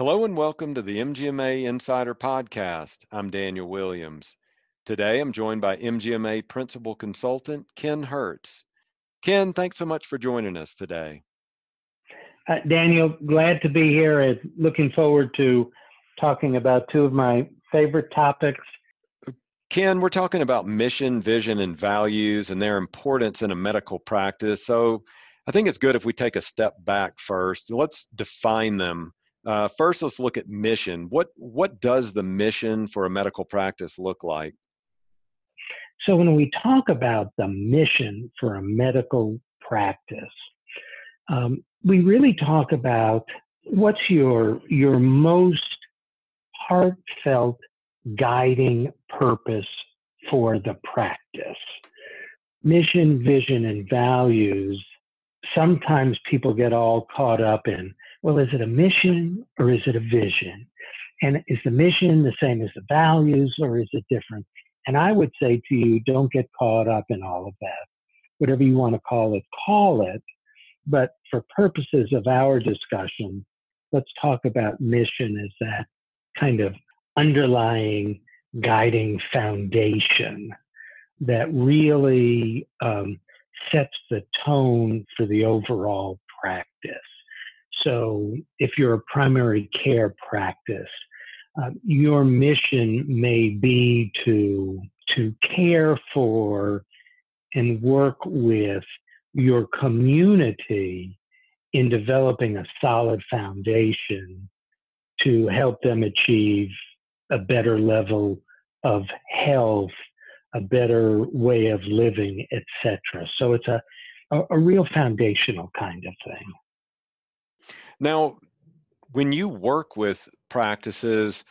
Hello and welcome to the MGMA Insider Podcast. I'm Daniel Williams. Today I'm joined by MGMA Principal Consultant Ken Hertz. Ken, thanks so much for joining us today. Uh, Daniel, glad to be here and looking forward to talking about two of my favorite topics. Ken, we're talking about mission, vision, and values and their importance in a medical practice. So I think it's good if we take a step back first. Let's define them uh, first, let's look at mission. What what does the mission for a medical practice look like? So when we talk about the mission for a medical practice, um, we really talk about what's your your most heartfelt guiding purpose for the practice. Mission, vision, and values. Sometimes people get all caught up in well, is it a mission or is it a vision? And is the mission the same as the values or is it different? And I would say to you, don't get caught up in all of that. Whatever you want to call it, call it. But for purposes of our discussion, let's talk about mission as that kind of underlying guiding foundation that really um, sets the tone for the overall practice. So, if you're a primary care practice, uh, your mission may be to to care for and work with your community in developing a solid foundation to help them achieve a better level of health, a better way of living, etc. So it's a, a, a real foundational kind of thing. Now, when you work with practices,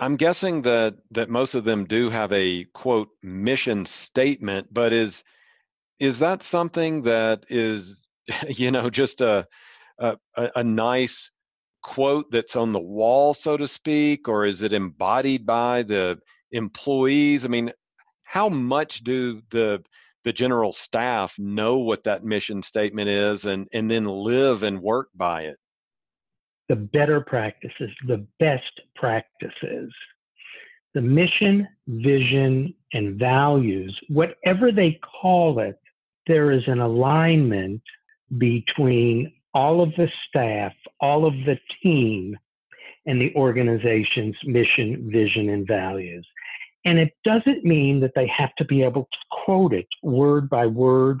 I'm guessing that that most of them do have a quote mission statement, but is is that something that is you know just a a, a nice quote that's on the wall, so to speak, or is it embodied by the employees? I mean, how much do the the general staff know what that mission statement is and, and then live and work by it? The better practices, the best practices, the mission, vision, and values, whatever they call it, there is an alignment between all of the staff, all of the team, and the organization's mission, vision, and values. And it doesn't mean that they have to be able to quote it word by word,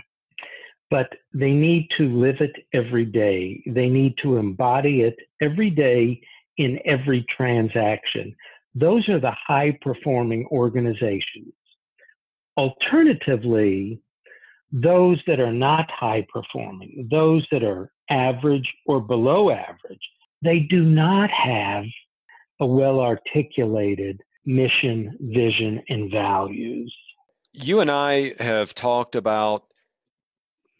but they need to live it every day. They need to embody it every day in every transaction. Those are the high performing organizations. Alternatively, those that are not high performing, those that are average or below average, they do not have a well articulated mission, vision, and values. You and I have talked about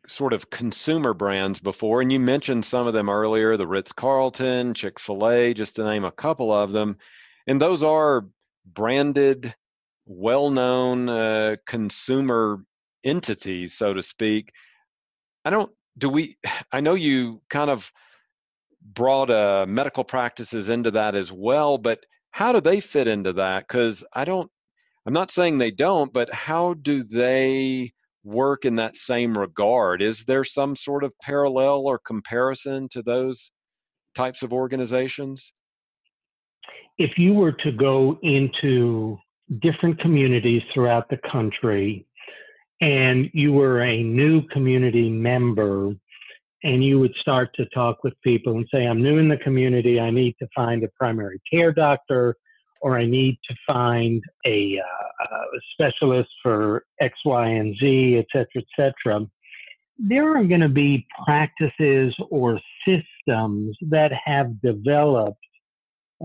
sort of consumer brands before, and you mentioned some of them earlier the Ritz Carlton, Chick fil A, just to name a couple of them. And those are branded, well known uh, consumer entities, so to speak. I don't, do we, I know you kind of brought uh, medical practices into that as well, but how do they fit into that? Because I don't, I'm not saying they don't, but how do they work in that same regard? Is there some sort of parallel or comparison to those types of organizations? If you were to go into different communities throughout the country and you were a new community member and you would start to talk with people and say, I'm new in the community. I need to find a primary care doctor, or I need to find a, uh, a specialist for X, Y, and Z, et cetera, et cetera. There are going to be practices or systems that have developed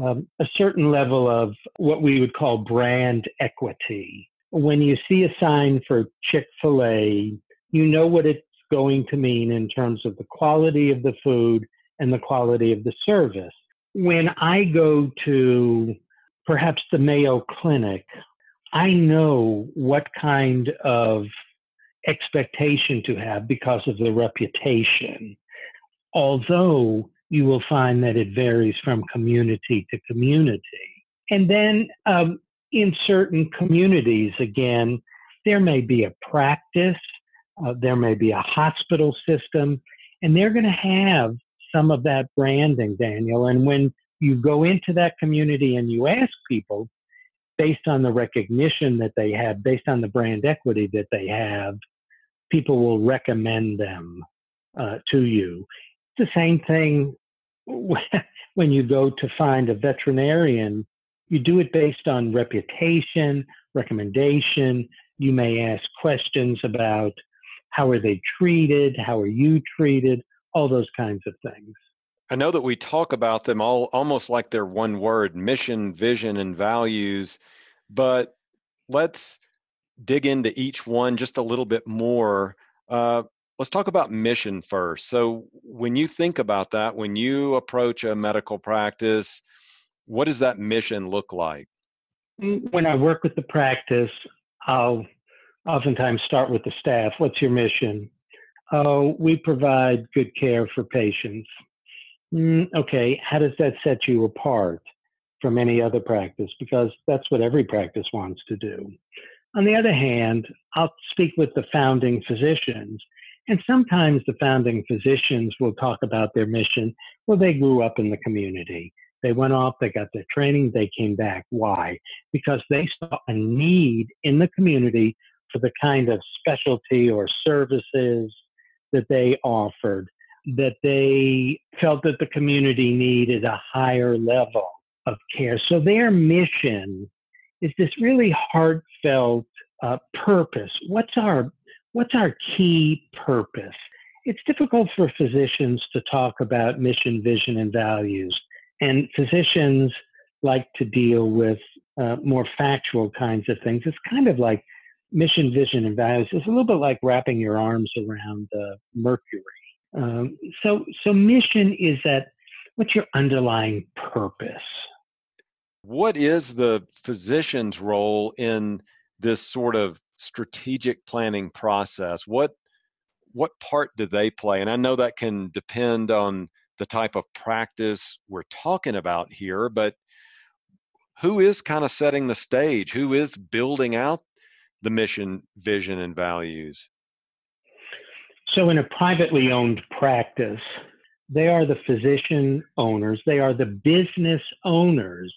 um, a certain level of what we would call brand equity. When you see a sign for Chick fil A, you know what it going to mean in terms of the quality of the food and the quality of the service. When I go to perhaps the Mayo Clinic, I know what kind of expectation to have because of the reputation. Although you will find that it varies from community to community. And then um, in certain communities, again, there may be a practice, uh, there may be a hospital system, and they're going to have some of that branding, Daniel. And when you go into that community and you ask people, based on the recognition that they have, based on the brand equity that they have, people will recommend them uh, to you. It's the same thing when you go to find a veterinarian. You do it based on reputation, recommendation. You may ask questions about how are they treated, how are you treated, all those kinds of things. I know that we talk about them all almost like they're one word mission, vision, and values, but let's dig into each one just a little bit more. Uh, let's talk about mission first. So, when you think about that, when you approach a medical practice, what does that mission look like? Mm, when I work with the practice, I'll oftentimes start with the staff. What's your mission? Oh, we provide good care for patients. Mm, okay, how does that set you apart from any other practice? Because that's what every practice wants to do. On the other hand, I'll speak with the founding physicians, and sometimes the founding physicians will talk about their mission. Well, they grew up in the community. They went off, they got their training, they came back. Why? Because they saw a need in the community for the kind of specialty or services that they offered, that they felt that the community needed a higher level of care. So their mission is this really heartfelt uh, purpose. What's our what's our key purpose? It's difficult for physicians to talk about mission, vision, and values, and physicians like to deal with uh, more factual kinds of things. It's kind of like mission, vision, and values. It's a little bit like wrapping your arms around Mercury. Um, so, so mission is that what's your underlying purpose? What is the physician's role in this sort of strategic planning process? What what part do they play? And I know that can depend on the type of practice we're talking about here, but who is kind of setting the stage? Who is building out the mission, vision, and values? So, in a privately owned practice, they are the physician owners, they are the business owners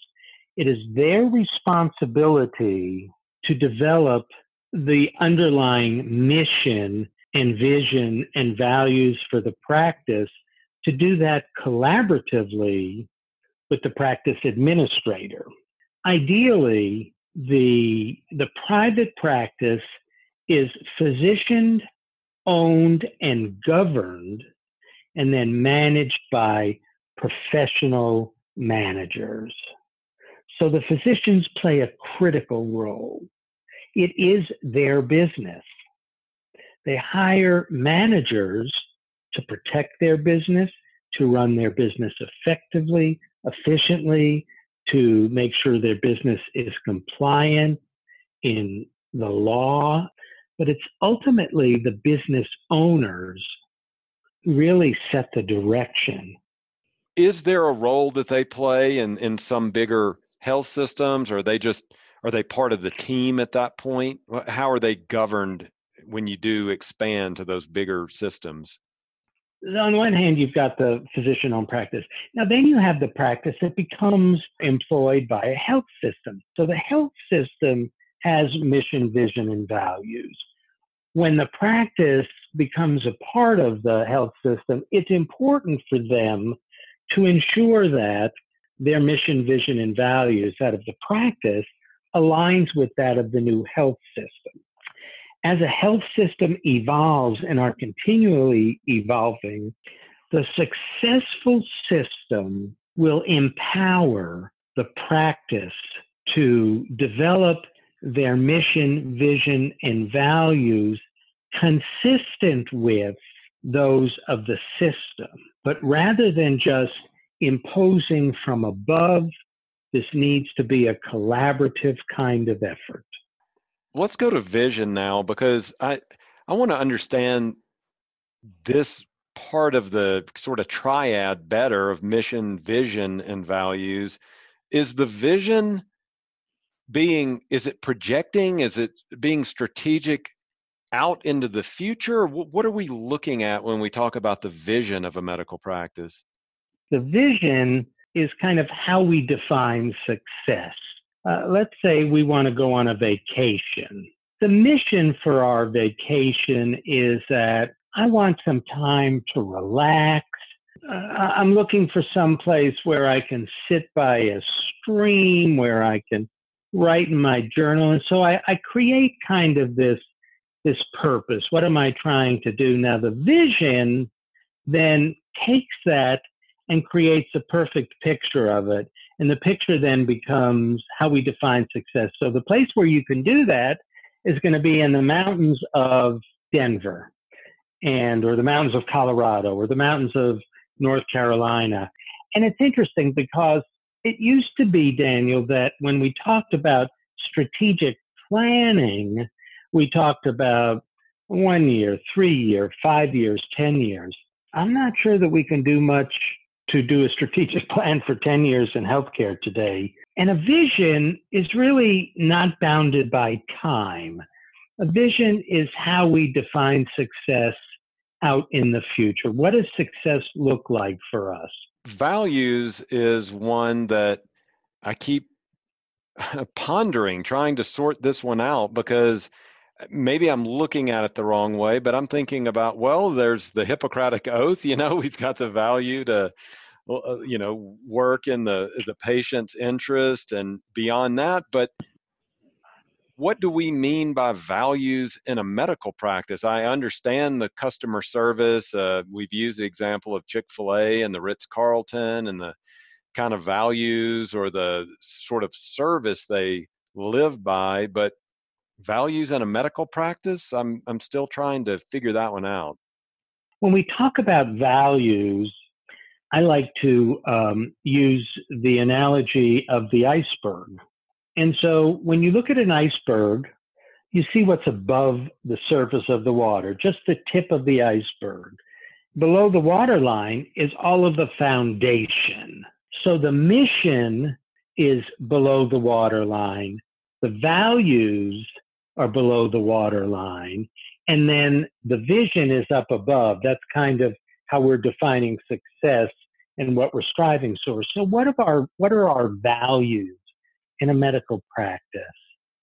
it is their responsibility to develop the underlying mission and vision and values for the practice to do that collaboratively with the practice administrator. Ideally, the, the private practice is physician owned and governed and then managed by professional managers. So the physicians play a critical role. It is their business. They hire managers to protect their business, to run their business effectively, efficiently, to make sure their business is compliant in the law. But it's ultimately the business owners really set the direction. Is there a role that they play in, in some bigger health systems? Or are they just are they part of the team at that point? How are they governed when you do expand to those bigger systems? On one hand, you've got the physician owned practice. Now, then you have the practice that becomes employed by a health system. So the health system has mission, vision, and values. When the practice becomes a part of the health system, it's important for them to ensure that their mission, vision, and values out of the practice aligns with that of the new health system. As a health system evolves and are continually evolving, the successful system will empower the practice to develop their mission, vision, and values consistent with those of the system. But rather than just imposing from above. This needs to be a collaborative kind of effort. Let's go to vision now because I I want to understand this part of the sort of triad better of mission, vision, and values. Is the vision being, is it projecting? Is it being strategic out into the future? What are we looking at when we talk about the vision of a medical practice? The vision is kind of how we define success. Uh, let's say we want to go on a vacation. The mission for our vacation is that I want some time to relax. Uh, I'm looking for some place where I can sit by a stream, where I can write in my journal. And so I, I create kind of this this purpose. What am I trying to do? Now, the vision then takes that and creates a perfect picture of it. And the picture then becomes how we define success. So, the place where you can do that is going to be in the mountains of Denver and or the mountains of Colorado or the mountains of North Carolina. And it's interesting because it used to be, Daniel, that when we talked about strategic planning, we talked about one year, three year, five years, 10 years. I'm not sure that we can do much to do a strategic plan for 10 years in healthcare today. And a vision is really not bounded by time. A vision is how we define success out in the future. What does success look like for us? Values is one that I keep pondering, trying to sort this one out because maybe I'm looking at it the wrong way, but I'm thinking about, well, there's the Hippocratic Oath, you know, we've got the value to, uh, you know, work in the, the patient's interest and beyond that. But what do we mean by values in a medical practice? I understand the customer service. Uh, we've used the example of Chick fil A and the Ritz Carlton and the kind of values or the sort of service they live by. But values in a medical practice? I'm I'm still trying to figure that one out. When we talk about values, I like to um, use the analogy of the iceberg. And so when you look at an iceberg, you see what's above the surface of the water, just the tip of the iceberg. Below the waterline is all of the foundation. So the mission is below the waterline. The values are below the water line. And then the vision is up above. That's kind of how we're defining success and what we're striving for. So what are our what are our values in a medical practice?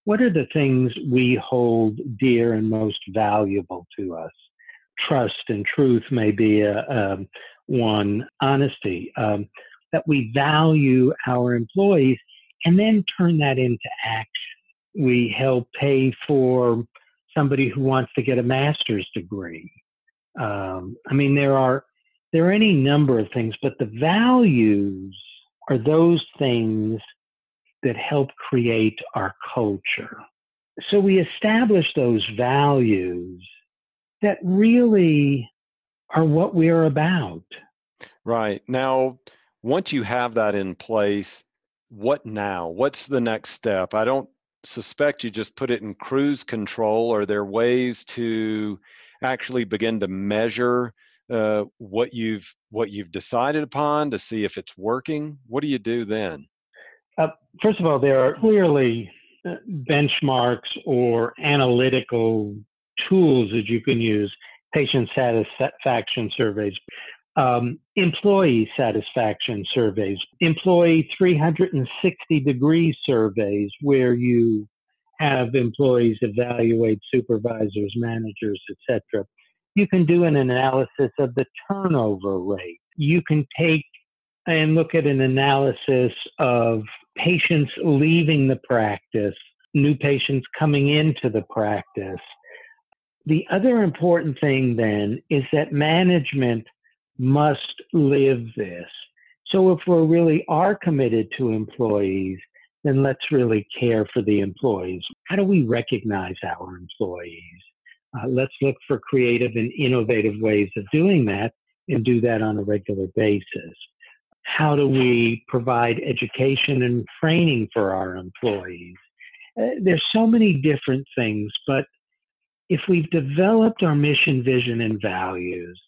What are the things we hold dear and most valuable to us? Trust and truth may be a, a one. Honesty, um, that we value our employees, and then turn that into action we help pay for somebody who wants to get a master's degree. Um, I mean, there are there are any number of things, but the values are those things that help create our culture. So we establish those values that really are what we're about. Right. Now, once you have that in place, what now? What's the next step? I don't suspect you just put it in cruise control. Are there ways to actually begin to measure uh, what you've what you've decided upon to see if it's working? What do you do then? Uh, first of all, there are clearly uh, benchmarks or analytical tools that you can use. Patient satisfaction surveys, um, employee satisfaction surveys, employee 360 degree surveys, where you have employees evaluate supervisors, managers, etc. You can do an analysis of the turnover rate. You can take and look at an analysis of patients leaving the practice, new patients coming into the practice. The other important thing then is that management must live this. So if we really are committed to employees, then let's really care for the employees. How do we recognize our employees? Uh, let's look for creative and innovative ways of doing that and do that on a regular basis. How do we provide education and training for our employees? Uh, there's so many different things, but if we've developed our mission, vision, and values,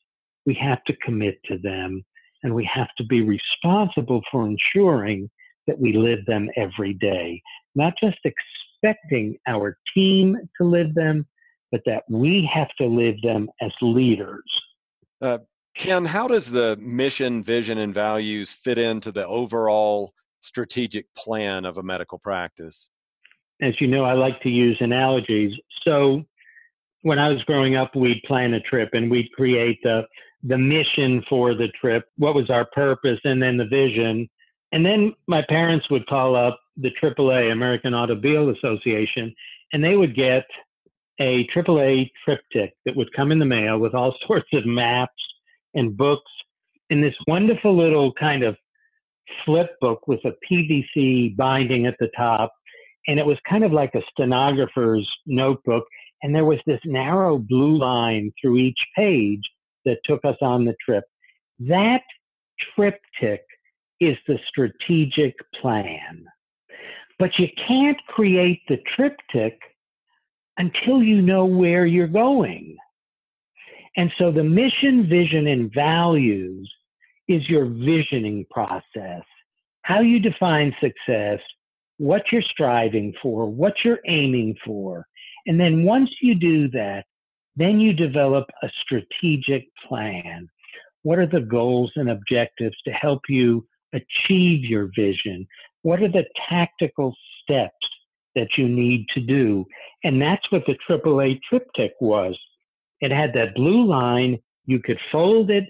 we have to commit to them and we have to be responsible for ensuring that we live them every day, not just expecting our team to live them, but that we have to live them as leaders. Uh, Ken, how does the mission, vision, and values fit into the overall strategic plan of a medical practice? As you know, I like to use analogies. So, when I was growing up, we'd plan a trip and we'd create the the mission for the trip, what was our purpose, and then the vision. And then my parents would call up the AAA, American Automobile Association, and they would get a AAA TripTik that would come in the mail with all sorts of maps and books in this wonderful little kind of flip book with a PVC binding at the top. And it was kind of like a stenographer's notebook. And there was this narrow blue line through each page that took us on the trip. That TripTik is the strategic plan. But you can't create the TripTik until you know where you're going. And so the mission, vision, and values is your visioning process. How you define success, what you're striving for, what you're aiming for. And then once you do that, then you develop a strategic plan. What are the goals and objectives to help you achieve your vision? What are the tactical steps that you need to do? And that's what the AAA TripTik was. It had that blue line. You could fold it,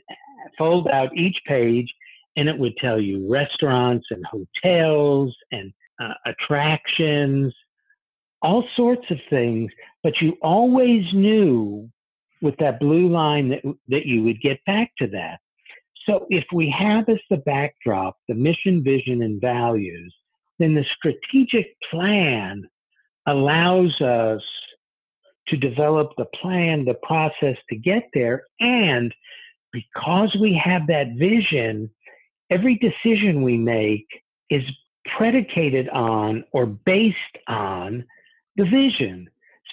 fold out each page, and it would tell you restaurants and hotels and uh, attractions all sorts of things, but you always knew with that blue line that, that you would get back to that. So if we have as the backdrop the mission, vision, and values, then the strategic plan allows us to develop the plan, the process to get there. And because we have that vision, every decision we make is predicated on or based on the vision.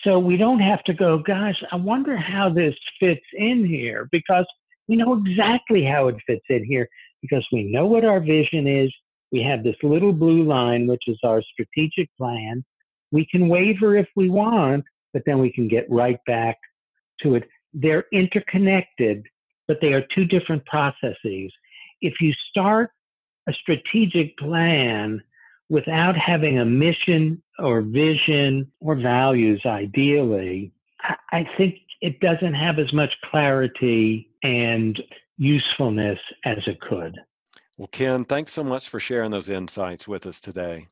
So we don't have to go, gosh, I wonder how this fits in here because we know exactly how it fits in here because we know what our vision is. We have this little blue line, which is our strategic plan. We can waver if we want, but then we can get right back to it. They're interconnected, but they are two different processes. If you start a strategic plan without having a mission or vision or values, ideally, I think it doesn't have as much clarity and usefulness as it could. Well, Ken, thanks so much for sharing those insights with us today.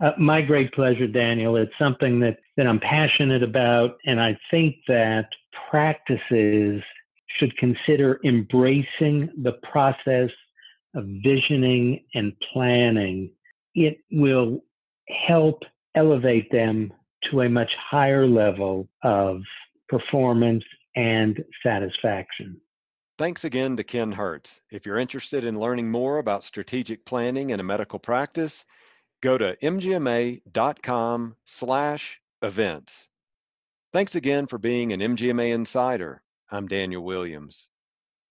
Uh, my great pleasure, Daniel. It's something that, that I'm passionate about, and I think that practices should consider embracing the process of visioning and planning it will help elevate them to a much higher level of performance and satisfaction. Thanks again to Ken Hertz. If you're interested in learning more about strategic planning in a medical practice, go to mgma.com slash events. Thanks again for being an MGMA Insider. I'm Daniel Williams.